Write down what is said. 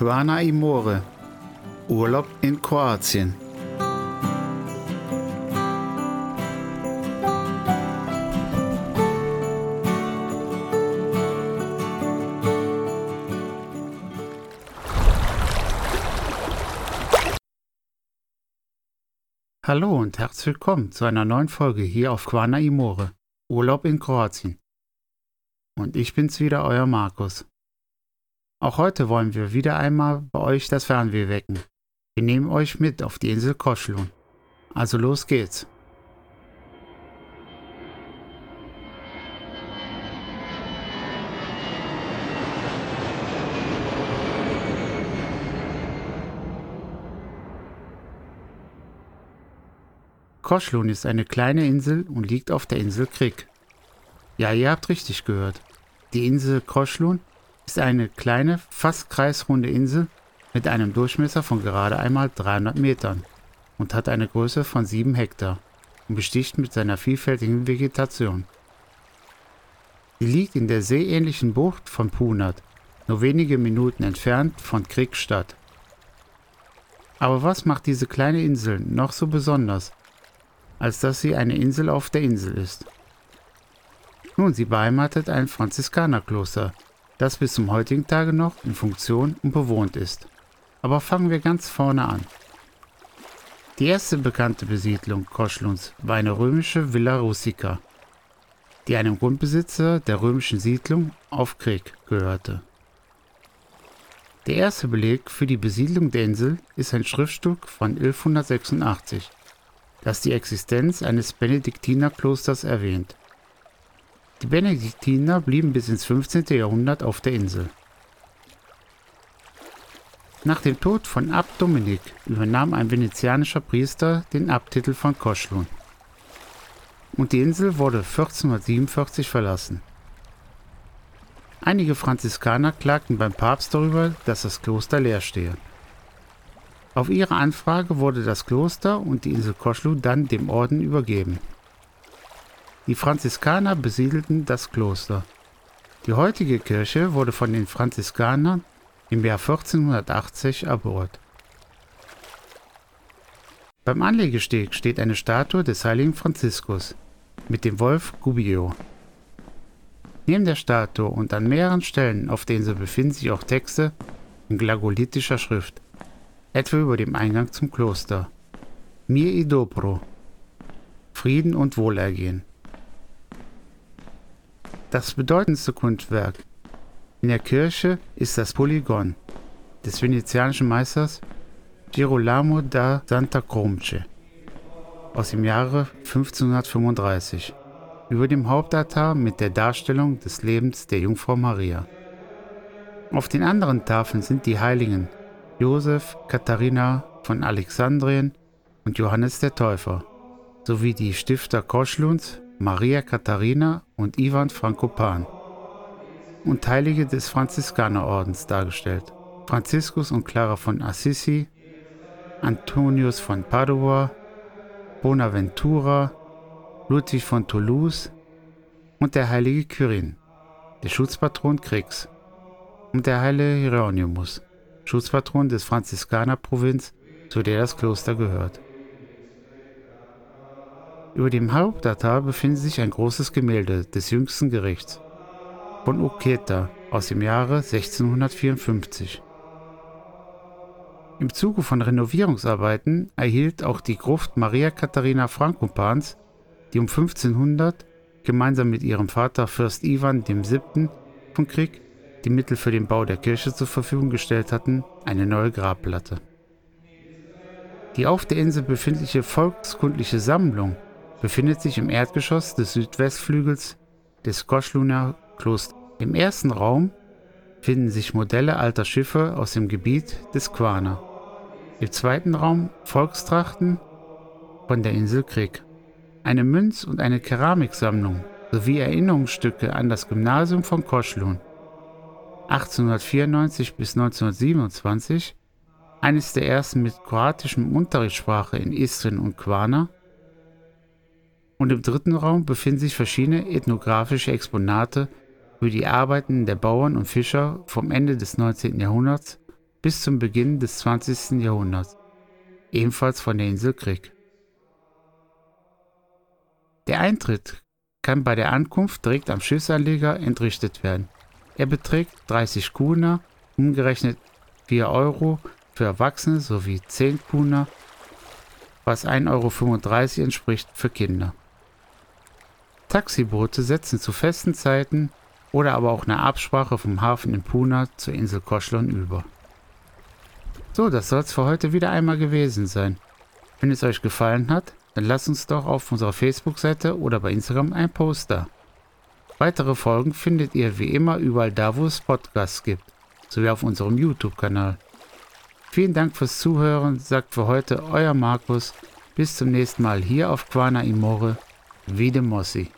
Quana Imore. Urlaub in Kroatien. Hallo und herzlich willkommen zu einer neuen Folge hier auf Quana Imore. Urlaub in Kroatien. Und ich bin's wieder, euer Markus. Auch heute wollen wir wieder einmal bei euch das Fernweh wecken. Wir nehmen euch mit auf die Insel Koschlun. Also los geht's. Koschlun ist eine kleine Insel und liegt auf der Insel Krik. Ja, ihr habt richtig gehört. Die Insel Koschlun ist eine kleine, fast kreisrunde Insel mit einem Durchmesser von gerade einmal 300 Metern und hat eine Größe von 7 Hektar und besticht mit seiner vielfältigen Vegetation. Sie liegt in der seeähnlichen Bucht von Punat, nur wenige Minuten entfernt von Kriegstadt. Aber was macht diese kleine Insel noch so besonders, als dass sie eine Insel auf der Insel ist? Nun, sie beheimatet ein Franziskanerkloster, das bis zum heutigen Tage noch in Funktion und bewohnt ist. Aber fangen wir ganz vorne an. Die erste bekannte Besiedlung Koschluns war eine römische Villa Russica, die einem Grundbesitzer der römischen Siedlung auf Krieg gehörte. Der erste Beleg für die Besiedlung der Insel ist ein Schriftstück von 1186, das die Existenz eines Benediktinerklosters erwähnt. Die Benediktiner blieben bis ins 15. Jahrhundert auf der Insel. Nach dem Tod von Abt Dominik übernahm ein venezianischer Priester den Abtitel von Koschlun. Und die Insel wurde 1447 verlassen. Einige Franziskaner klagten beim Papst darüber, dass das Kloster leer stehe. Auf ihre Anfrage wurde das Kloster und die Insel Koschlun dann dem Orden übergeben. Die Franziskaner besiedelten das Kloster. Die heutige Kirche wurde von den Franziskanern im Jahr 1480 erbaut. Beim Anlegesteg steht eine Statue des heiligen Franziskus mit dem Wolf Gubbio. Neben der Statue und an mehreren Stellen auf der Insel befinden sich auch Texte in glagolitischer Schrift, etwa über dem Eingang zum Kloster. Mir i dobro. Frieden und Wohlergehen. Das bedeutendste Kunstwerk in der Kirche ist das Polygon des venezianischen Meisters Girolamo da Santa Croce aus dem Jahre 1535 über dem Hauptaltar mit der Darstellung des Lebens der Jungfrau Maria. Auf den anderen Tafeln sind die Heiligen Josef, Katharina von Alexandrien und Johannes der Täufer sowie die Stifter Koschluns Maria Katharina und Ivan Frankopan und Heilige des Franziskanerordens dargestellt. Franziskus und Clara von Assisi, Antonius von Padua, Bonaventura, Ludwig von Toulouse und der heilige Kyrin, der Schutzpatron Kriegs, und der heilige Hieronymus, Schutzpatron des Franziskanerprovinz, zu der das Kloster gehört. Über dem Hauptaltar befindet sich ein großes Gemälde des jüngsten Gerichts von Uketa aus dem Jahre 1654. Im Zuge von Renovierungsarbeiten erhielt auch die Gruft Maria Katharina Frankopans, die um 1500 gemeinsam mit ihrem Vater Fürst Ivan VII. von Krieg die Mittel für den Bau der Kirche zur Verfügung gestellt hatten, eine neue Grabplatte. Die auf der Insel befindliche volkskundliche Sammlung befindet sich im Erdgeschoss des Südwestflügels des Koschluner Klosters. Im ersten Raum finden sich Modelle alter Schiffe aus dem Gebiet des Quana. Im zweiten Raum Volkstrachten von der Insel Krieg. Eine Münz- und eine Keramiksammlung sowie Erinnerungsstücke an das Gymnasium von Koschlun. 1894 bis 1927, eines der ersten mit kroatischem Unterrichtssprache in Istrien und Quana, und im dritten Raum befinden sich verschiedene ethnografische Exponate für die Arbeiten der Bauern und Fischer vom Ende des 19. Jahrhunderts bis zum Beginn des 20. Jahrhunderts, ebenfalls von der Insel Krieg. Der Eintritt kann bei der Ankunft direkt am Schiffsanleger entrichtet werden. Er beträgt 30 Kuna, umgerechnet 4 Euro für Erwachsene sowie 10 Kuna, was 1,35 Euro entspricht für Kinder. Taxiboote setzen zu festen Zeiten oder aber auch eine Absprache vom Hafen in Puna zur Insel Koschlon über. So, das soll es für heute wieder einmal gewesen sein. Wenn es euch gefallen hat, dann lasst uns doch auf unserer Facebook-Seite oder bei Instagram ein Post da. Weitere Folgen findet ihr wie immer überall da, wo es Podcasts gibt, sowie auf unserem YouTube-Kanal. Vielen Dank fürs Zuhören, sagt für heute euer Markus. Bis zum nächsten Mal hier auf Quana Imore, wie de Mossi.